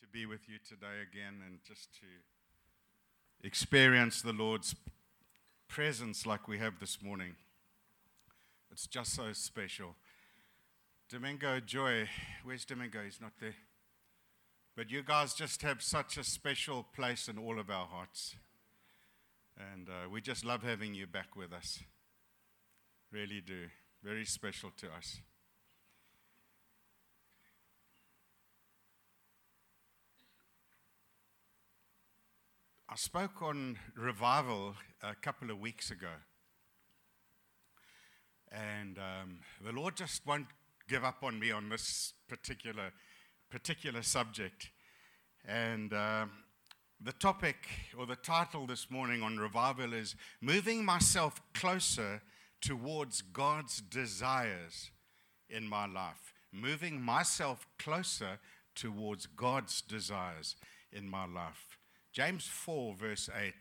to be with you today again and just to experience the Lord's presence like we have this morning. It's just so special. Domingo Joy, where's Domingo? He's not there. But you guys just have such a special place in all of our hearts. And uh, we just love having you back with us. Really do. Very special to us. I spoke on revival a couple of weeks ago. And um, the Lord just won't give up on me on this particular, particular subject. And um, the topic or the title this morning on revival is Moving Myself Closer Towards God's Desires in My Life. Moving myself closer towards God's desires in my life. James 4, verse 8.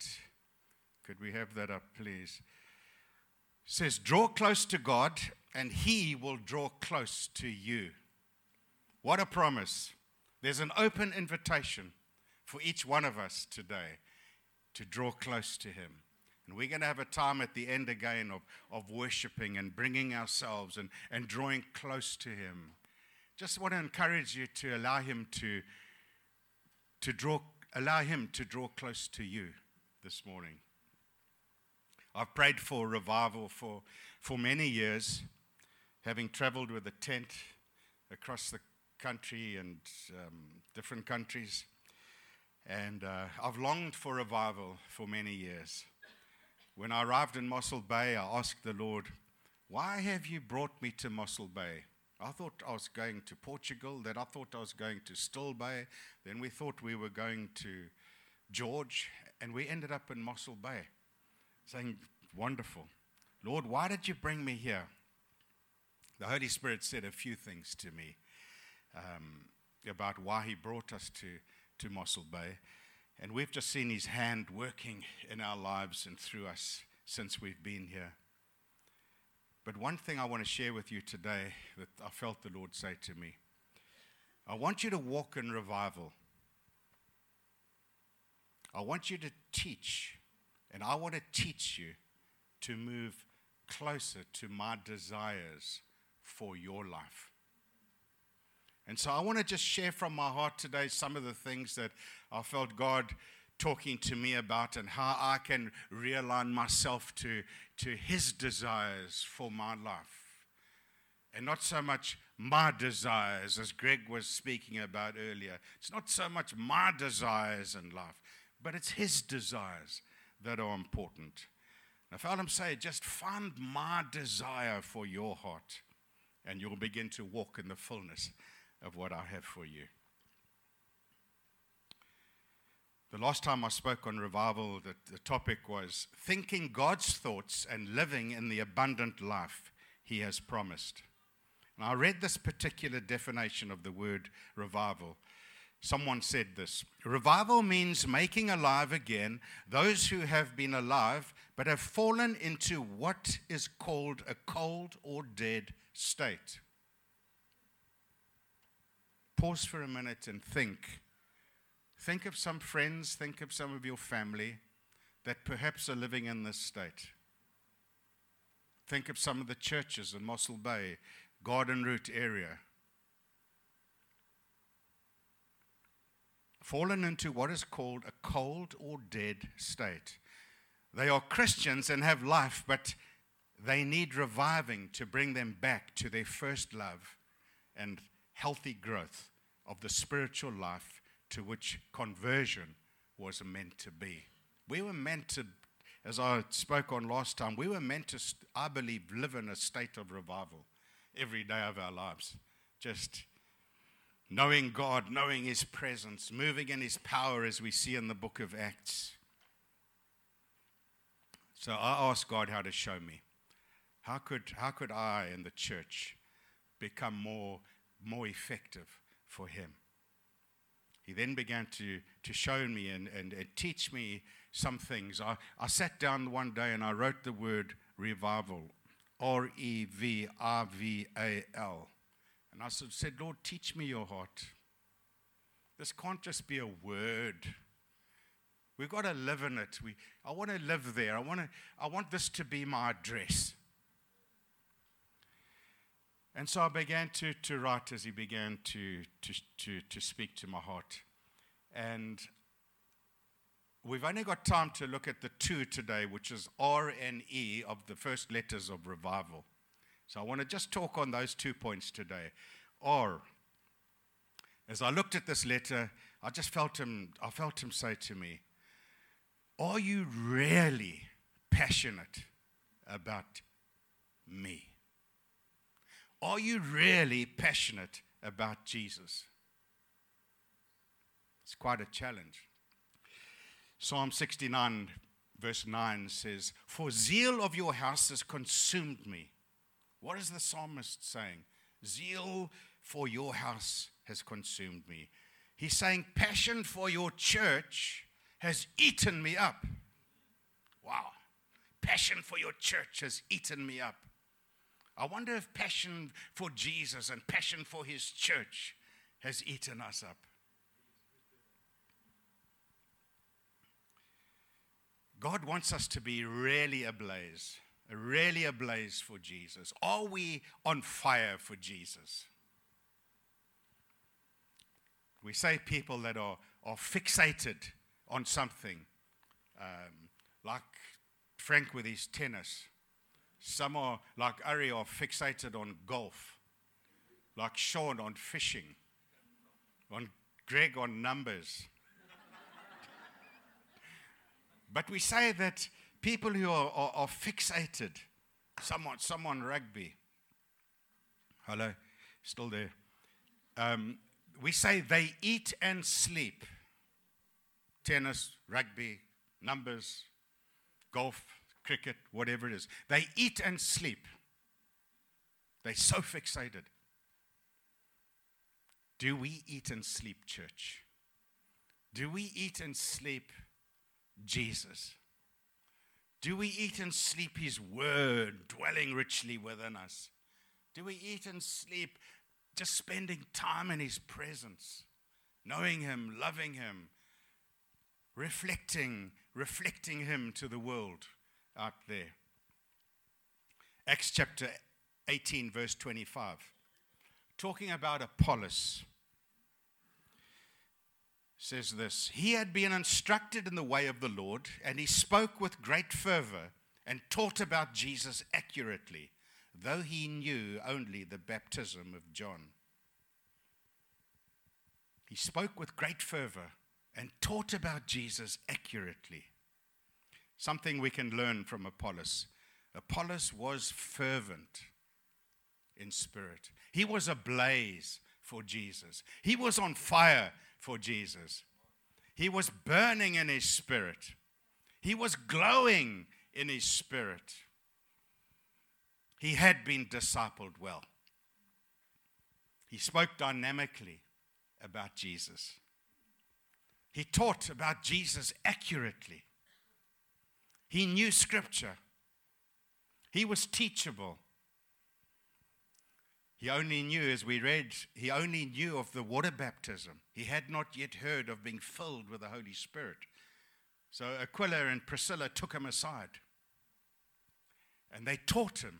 Could we have that up, please? says, Draw close to God, and he will draw close to you. What a promise. There's an open invitation for each one of us today to draw close to him. And we're going to have a time at the end again of, of worshiping and bringing ourselves and, and drawing close to him. Just want to encourage you to allow him to, to draw allow Him to draw close to you this morning. I've prayed for revival for, for many years, having traveled with a tent across the country and um, different countries. And uh, I've longed for revival for many years. When I arrived in Mossel Bay, I asked the Lord, Why have you brought me to Mossel Bay? I thought I was going to Portugal, then I thought I was going to Still Bay, then we thought we were going to George, and we ended up in Mossel Bay, saying, Wonderful. Lord, why did you bring me here? The Holy Spirit said a few things to me um, about why He brought us to, to Mossel Bay. And we've just seen His hand working in our lives and through us since we've been here. But one thing I want to share with you today that I felt the Lord say to me I want you to walk in revival. I want you to teach, and I want to teach you to move closer to my desires for your life. And so I want to just share from my heart today some of the things that I felt God talking to me about and how I can realign myself to, to His desires for my life. And not so much my desires, as Greg was speaking about earlier. It's not so much my desires in life, but it's His desires that are important. I felt him say, just find my desire for your heart, and you'll begin to walk in the fullness of what I have for you. The last time I spoke on revival, the, the topic was thinking God's thoughts and living in the abundant life He has promised. And I read this particular definition of the word revival. Someone said this Revival means making alive again those who have been alive but have fallen into what is called a cold or dead state. Pause for a minute and think Think of some friends, think of some of your family that perhaps are living in this state. Think of some of the churches in Mossel Bay, Garden Route area. Fallen into what is called a cold or dead state. They are Christians and have life, but they need reviving to bring them back to their first love and healthy growth of the spiritual life to which conversion was meant to be. We were meant to, as I spoke on last time, we were meant to, I believe, live in a state of revival every day of our lives. Just knowing God, knowing His presence, moving in His power as we see in the book of Acts. So I asked God how to show me. How could, how could I and the church become more, more effective for Him? He then began to, to show me and, and, and teach me some things. I, I sat down one day and I wrote the word revival R E V R V A L. And I said, Lord, teach me your heart. This can't just be a word. We've got to live in it. We, I want to live there. I want, to, I want this to be my address. And so I began to, to write as he began to, to, to, to speak to my heart. And we've only got time to look at the two today, which is R and E of the first letters of revival. So I want to just talk on those two points today. R. As I looked at this letter, I just felt him, I felt him say to me, Are you really passionate about me? Are you really passionate about Jesus? It's quite a challenge. Psalm 69, verse 9 says, For zeal of your house has consumed me. What is the psalmist saying? Zeal for your house has consumed me. He's saying, Passion for your church has eaten me up. Wow. Passion for your church has eaten me up. I wonder if passion for Jesus and passion for his church has eaten us up. God wants us to be really ablaze, really ablaze for Jesus. Are we on fire for Jesus? We say people that are, are fixated on something, um, like Frank with his tennis. Some are, like Ari, are fixated on golf, like Sean on fishing, on Greg on numbers. but we say that people who are, are, are fixated, someone, someone rugby, hello, still there. Um, we say they eat and sleep. Tennis, rugby, numbers, golf, cricket, whatever it is. They eat and sleep. They're so fixated. Do we eat and sleep, church? Do we eat and sleep Jesus? Do we eat and sleep His Word dwelling richly within us? Do we eat and sleep just spending time in His presence, knowing Him, loving Him, reflecting, reflecting Him to the world? Out there. Acts chapter 18, verse 25. Talking about Apollos, says this He had been instructed in the way of the Lord, and he spoke with great fervor and taught about Jesus accurately, though he knew only the baptism of John. He spoke with great fervor and taught about Jesus accurately. Something we can learn from Apollos. Apollos was fervent in spirit, he was ablaze for Jesus, he was on fire for Jesus, he was burning in his spirit, he was glowing in his spirit. He had been discipled well. He spoke dynamically about Jesus. He taught about Jesus accurately. He knew Scripture. He was teachable. He only knew, as we read, he only knew of the water baptism. He had not yet heard of being filled with the Holy Spirit. So Aquila and Priscilla took him aside and they taught him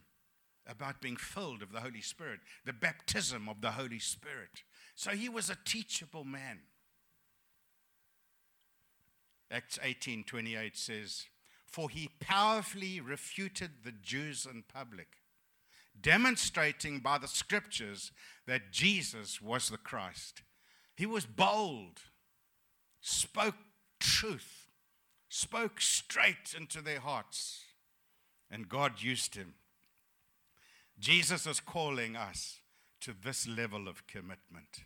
about being filled of the Holy Spirit, the baptism of the Holy Spirit. So he was a teachable man. Acts 18:28 says, for he powerfully refuted the Jews in public, demonstrating by the scriptures that Jesus was the Christ. He was bold, spoke truth, spoke straight into their hearts, and God used him. Jesus is calling us to this level of commitment.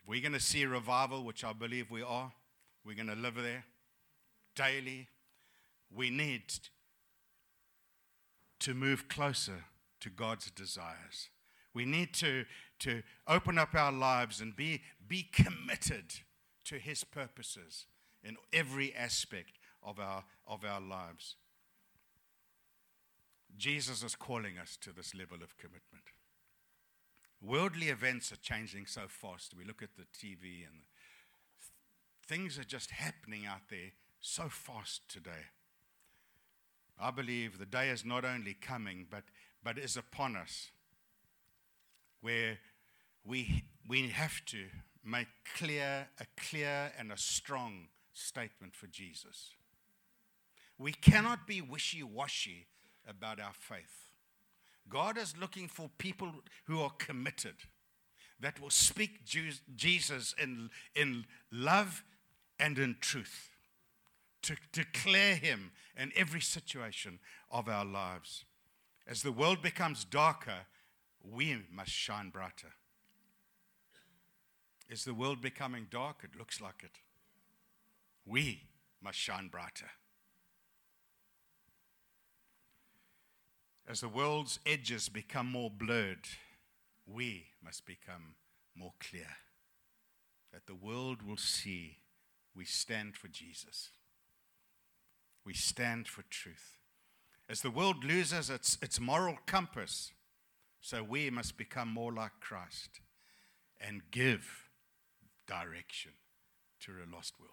If we're going to see revival, which I believe we are, we're going to live there daily, we need to move closer to God's desires. We need to, to open up our lives and be, be committed to His purposes in every aspect of our, of our lives. Jesus is calling us to this level of commitment. Worldly events are changing so fast. We look at the TV and things are just happening out there so fast today. I believe the day is not only coming, but, but is upon us where we, we have to make clear, a clear and a strong statement for Jesus. We cannot be wishy washy about our faith. God is looking for people who are committed, that will speak Jesus in, in love and in truth, to declare Him in every situation of our lives. As the world becomes darker, we must shine brighter. Is the world becoming dark? It looks like it. We must shine brighter. As the world's edges become more blurred, we must become more clear. That the world will see we stand for Jesus. We stand for truth. As the world loses its, its moral compass, so we must become more like Christ and give direction to a lost world.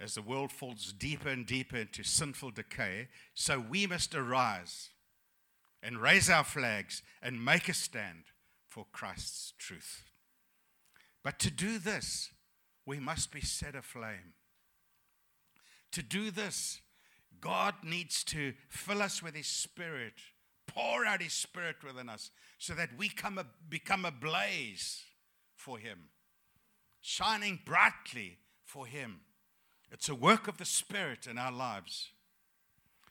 As the world falls deeper and deeper into sinful decay, so we must arise and raise our flags and make a stand for Christ's truth. But to do this, we must be set aflame. To do this, God needs to fill us with His Spirit, pour out His Spirit within us, so that we come a, become a blaze for Him, shining brightly for Him. It's a work of the Spirit in our lives.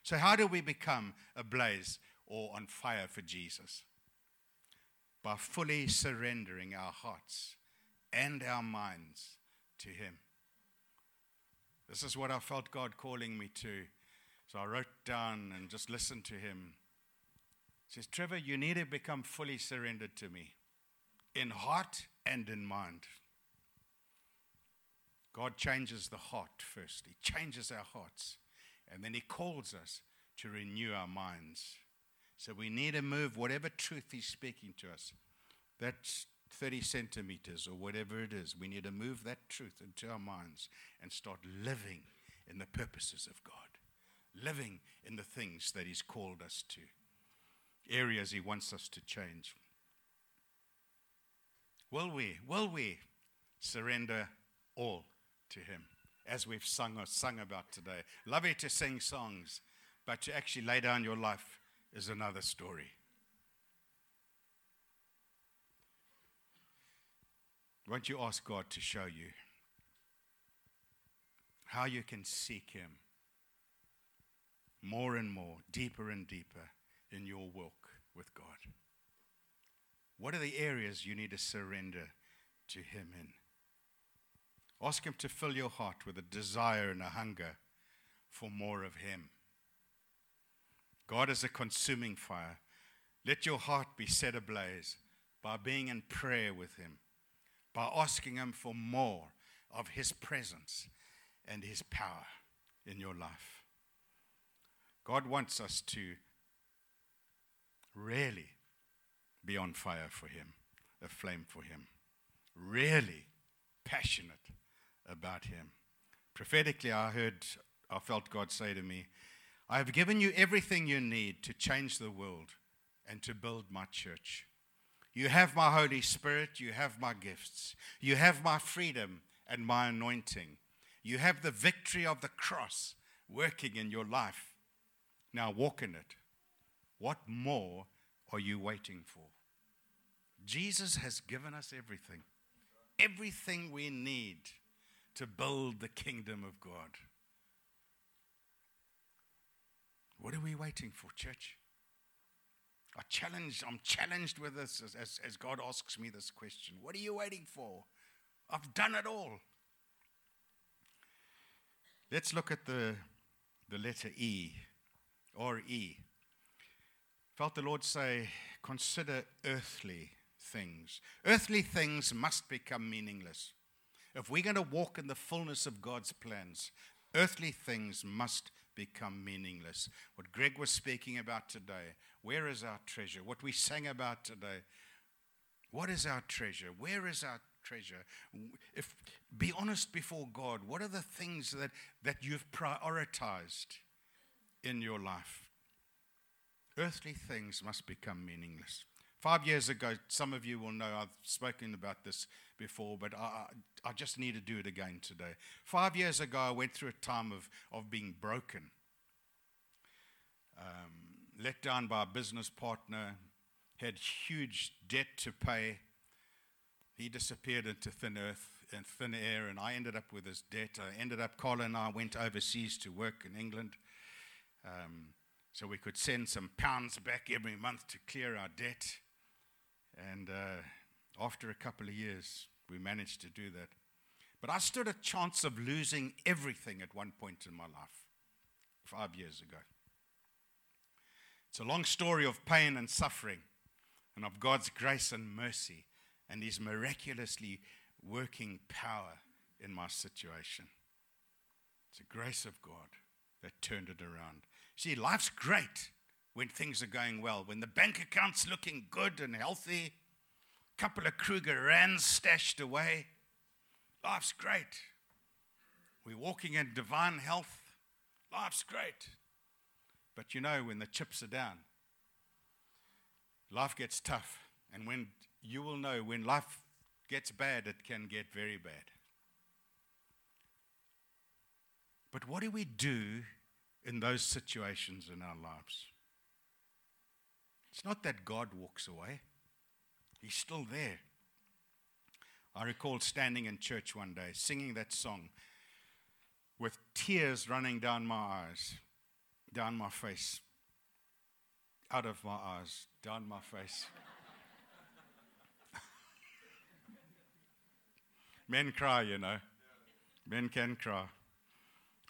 So, how do we become ablaze or on fire for Jesus? By fully surrendering our hearts and our minds to Him. This is what I felt God calling me to. So I wrote down and just listened to Him. He says, Trevor, you need to become fully surrendered to me in heart and in mind. God changes the heart first. He changes our hearts. And then He calls us to renew our minds. So we need to move whatever truth He's speaking to us. That's 30 centimeters or whatever it is. We need to move that truth into our minds and start living in the purposes of God, living in the things that He's called us to, areas He wants us to change. Will we, will we surrender all to Him, as we've sung or sung about today. Love it to sing songs, but to actually lay down your life is another story. Won't you ask God to show you how you can seek Him more and more, deeper and deeper in your walk with God? What are the areas you need to surrender to Him in? Ask Him to fill your heart with a desire and a hunger for more of Him. God is a consuming fire. Let your heart be set ablaze by being in prayer with Him, by asking Him for more of His presence and His power in your life. God wants us to really be on fire for Him, a flame for Him, really passionate about him. Prophetically, I heard, I felt God say to me, I have given you everything you need to change the world and to build my church. You have my Holy Spirit, you have my gifts, you have my freedom and my anointing. You have the victory of the cross working in your life. Now walk in it. What more are you waiting for? Jesus has given us everything, everything we need to build the kingdom of God. What are we waiting for, church? I challenge, I'm challenged with this as, as, as God asks me this question. What are you waiting for? I've done it all. Let's look at the, the letter E, or E. Felt the Lord say, consider earthly things. Earthly things must become meaningless. If we're going to walk in the fullness of God's plans, earthly things must become meaningless. What Greg was speaking about today, where is our treasure? What we sang about today, what is our treasure? Where is our treasure? If be honest before God, what are the things that, that you've prioritized in your life? Earthly things must become meaningless. Five years ago, some of you will know I've spoken about this before, but I, I just need to do it again today. Five years ago, I went through a time of, of being broken, um, let down by a business partner, had huge debt to pay. He disappeared into thin earth and thin air, and I ended up with his debt. I ended up, Carla and I went overseas to work in England. Um, so we could send some pounds back every month to clear our debt. Uh, after a couple of years, we managed to do that. But I stood a chance of losing everything at one point in my life, five years ago. It's a long story of pain and suffering, and of God's grace and mercy, and His miraculously working power in my situation. It's the grace of God that turned it around. See, life's great when things are going well, when the bank account's looking good and healthy, couple of Kruger Rands stashed away, life's great. We're walking in divine health, life's great. But you know, when the chips are down, life gets tough. And when you will know when life gets bad, it can get very bad. But what do we do in those situations in our lives? It's not that God walks away, He's still there. I recall standing in church one day singing that song with tears running down my eyes, down my face, out of my eyes, down my face. Men cry, you know. Men can cry.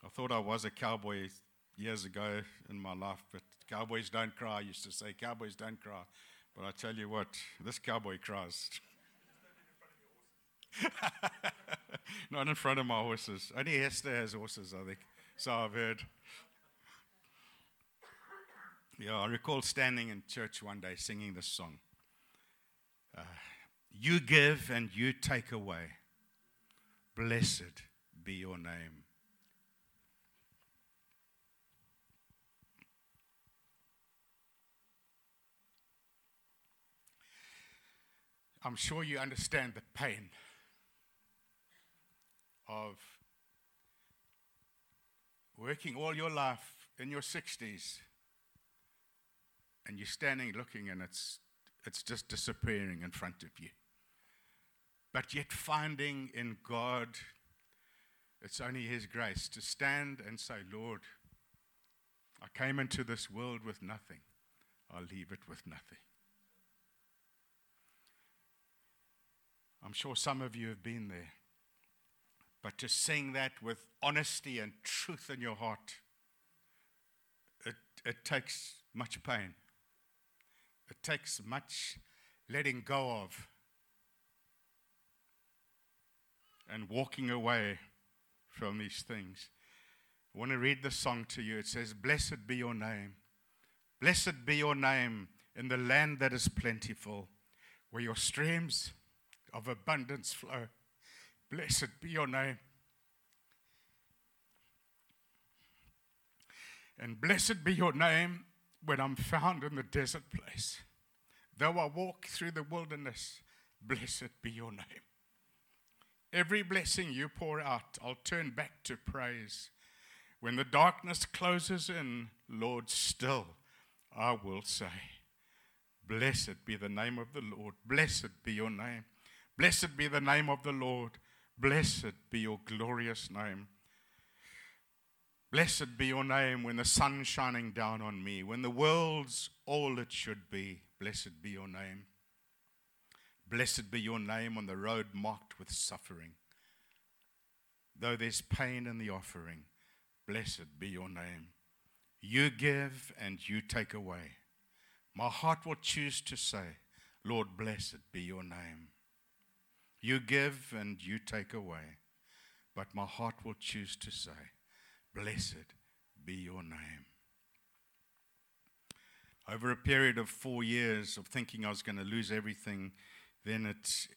I thought I was a cowboy years ago in my life, but cowboys don't cry. I used to say cowboys don't cry. But I tell you what, this cowboy cries. Not in front of my horses. Only Hester has horses, I think. So I've heard. Yeah, I recall standing in church one day singing this song. Uh, you give and you take away. Blessed be your name. I'm sure you understand the pain of working all your life in your 60s and you're standing looking and it's, it's just disappearing in front of you. But yet, finding in God, it's only His grace to stand and say, Lord, I came into this world with nothing, I'll leave it with nothing. I'm sure some of you have been there. But to sing that with honesty and truth in your heart, it, it takes much pain. It takes much letting go of and walking away from these things. I want to read the song to you. It says, Blessed be your name. Blessed be your name in the land that is plentiful, where your streams of abundance flow. Blessed be your name. And blessed be your name when I'm found in the desert place. Though I walk through the wilderness, blessed be your name. Every blessing you pour out, I'll turn back to praise. When the darkness closes in, Lord, still I will say, Blessed be the name of the Lord. Blessed be your name. Blessed be the name of the Lord. Blessed be your glorious name. Blessed be your name when the sun's shining down on me, when the world's all it should be. Blessed be your name. Blessed be your name on the road marked with suffering. Though there's pain in the offering, blessed be your name. You give and you take away. My heart will choose to say, Lord, blessed be your name. You give and you take away. But my heart will choose to say, Blessed be your name. Over a period of four years of thinking I was going to lose everything, then it's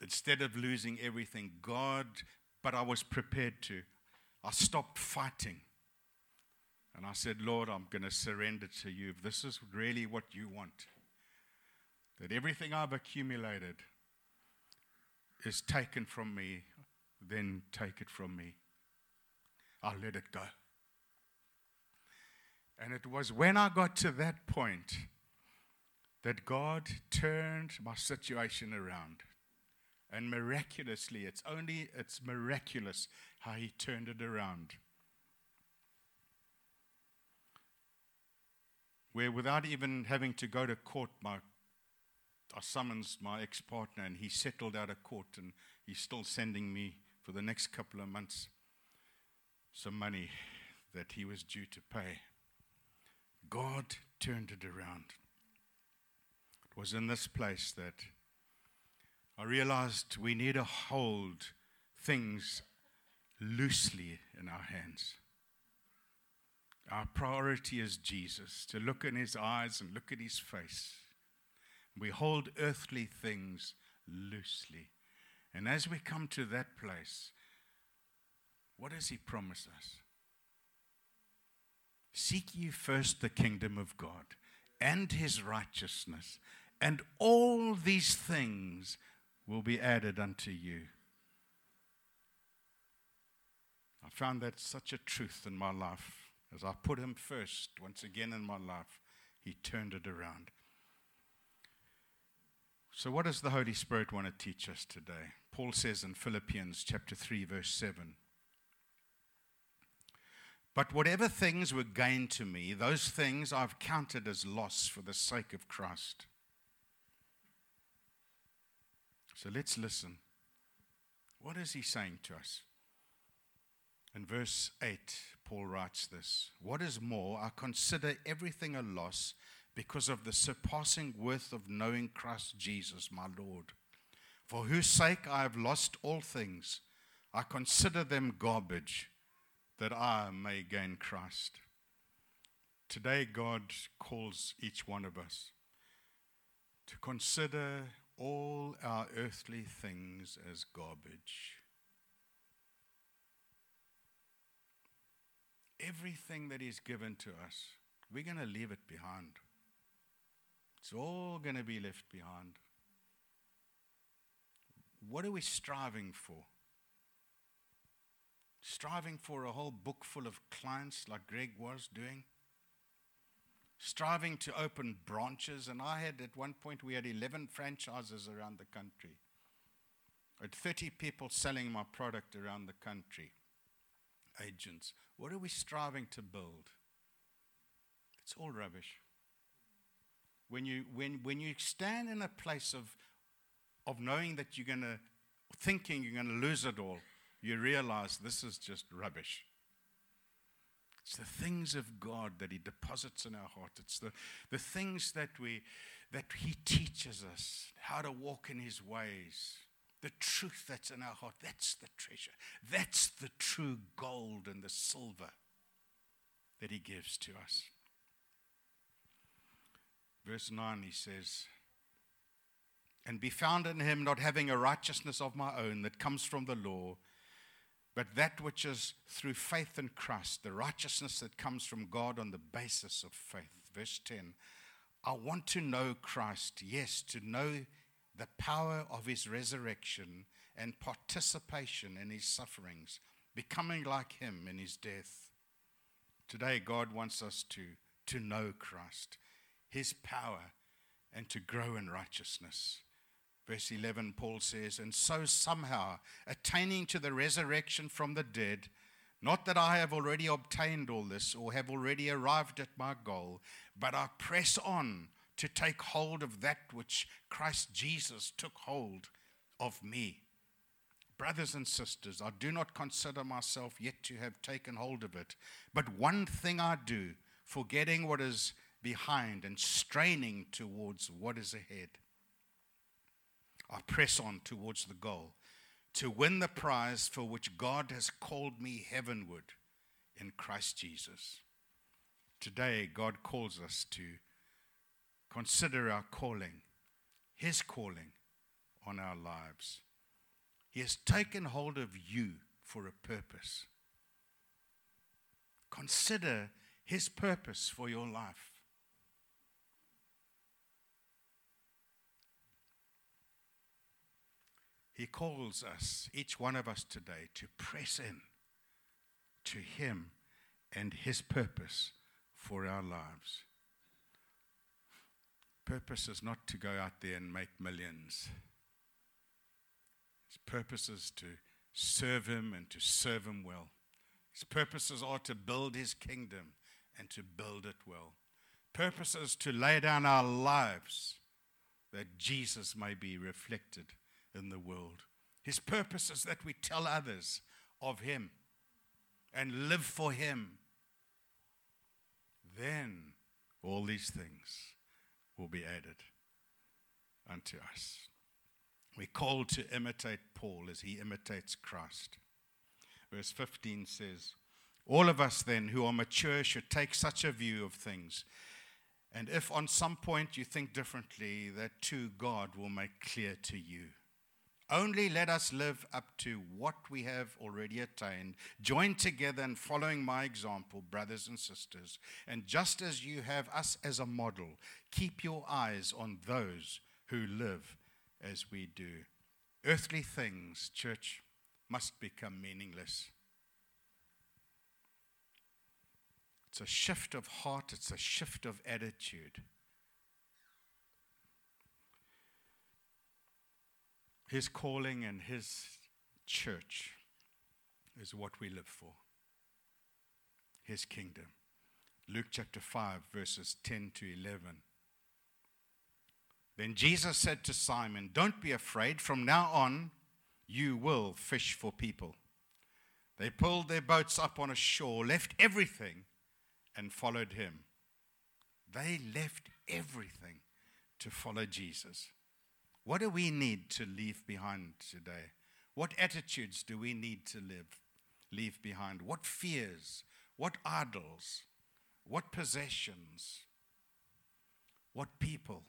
instead of losing everything, God, but I was prepared to. I stopped fighting. And I said, Lord, I'm going to surrender to you. If this is really what you want, that everything I've accumulated is taken from me, then take it from me. I'll let it go. And it was when I got to that point that God turned my situation around. And miraculously, it's only it's miraculous how he turned it around. Where without even having to go to court, my I summoned my ex-partner and he settled out of court and he's still sending me for the next couple of months some money that he was due to pay. God turned it around. It was in this place that I realized we need to hold things loosely in our hands. Our priority is Jesus, to look in his eyes and look at his face. We hold earthly things loosely. And as we come to that place, what does he promise us? Seek ye first the kingdom of God and his righteousness, and all these things will be added unto you. I found that such a truth in my life. As I put him first once again in my life, he turned it around. So, what does the Holy Spirit want to teach us today? Paul says in Philippians chapter 3, verse 7 But whatever things were gained to me, those things I've counted as loss for the sake of Christ. So let's listen. What is he saying to us? In verse 8, Paul writes this What is more, I consider everything a loss because of the surpassing worth of knowing Christ Jesus, my Lord, for whose sake I have lost all things. I consider them garbage that I may gain Christ. Today, God calls each one of us to consider all our earthly things as garbage. Everything that He's given to us, we're going to leave it behind. It's all going to be left behind. What are we striving for? Striving for a whole book full of clients like Greg was doing? striving to open branches. And I had, at one point, we had 11 franchises around the country. I had 30 people selling my product around the country, agents. What are we striving to build? It's all rubbish. When you, when, when you stand in a place of, of knowing that you're going to, thinking you're going to lose it all, you realize this is just rubbish. It's the things of God that He deposits in our heart. It's the, the things that, we, that He teaches us how to walk in His ways. The truth that's in our heart, that's the treasure. That's the true gold and the silver that He gives to us. Verse 9, He says, And be found in Him, not having a righteousness of my own that comes from the law but that which is through faith in Christ, the righteousness that comes from God on the basis of faith. Verse 10 I want to know Christ, yes, to know the power of his resurrection and participation in his sufferings, becoming like him in his death. Today, God wants us to, to know Christ, his power, and to grow in righteousness. Verse 11, Paul says, And so somehow, attaining to the resurrection from the dead, not that I have already obtained all this or have already arrived at my goal, but I press on to take hold of that which Christ Jesus took hold of me. Brothers and sisters, I do not consider myself yet to have taken hold of it, but one thing I do, forgetting what is behind and straining towards what is ahead. I press on towards the goal to win the prize for which God has called me heavenward in Christ Jesus. Today, God calls us to consider our calling, His calling on our lives. He has taken hold of you for a purpose. Consider His purpose for your life. He calls us, each one of us today, to press in to Him and His purpose for our lives. Purpose is not to go out there and make millions. His purpose is to serve Him and to serve Him well. His purposes are to build His kingdom and to build it well. Purposes to lay down our lives that Jesus may be reflected in the world. His purpose is that we tell others of Him and live for Him. Then all these things will be added unto us. We're called to imitate Paul as he imitates Christ. Verse 15 says, All of us then who are mature should take such a view of things. And if on some point you think differently, that too God will make clear to you. Only let us live up to what we have already attained, join together and following my example, brothers and sisters. And just as you have us as a model, keep your eyes on those who live as we do. Earthly things, church, must become meaningless. It's a shift of heart, it's a shift of attitude. His calling and His church is what we live for. His kingdom. Luke chapter 5, verses 10 to 11. Then Jesus said to Simon, Don't be afraid. From now on, you will fish for people. They pulled their boats up on a shore, left everything, and followed him. They left everything to follow Jesus. What do we need to leave behind today? What attitudes do we need to live, leave behind? What fears? What idols? What possessions? What people?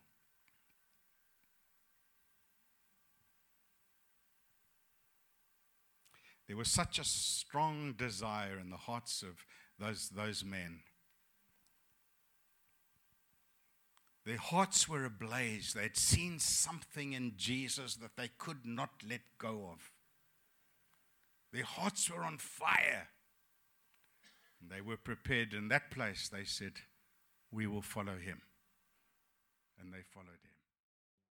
There was such a strong desire in the hearts of those, those men Their hearts were ablaze. They had seen something in Jesus that they could not let go of. Their hearts were on fire. And they were prepared in that place. They said, We will follow him. And they followed him.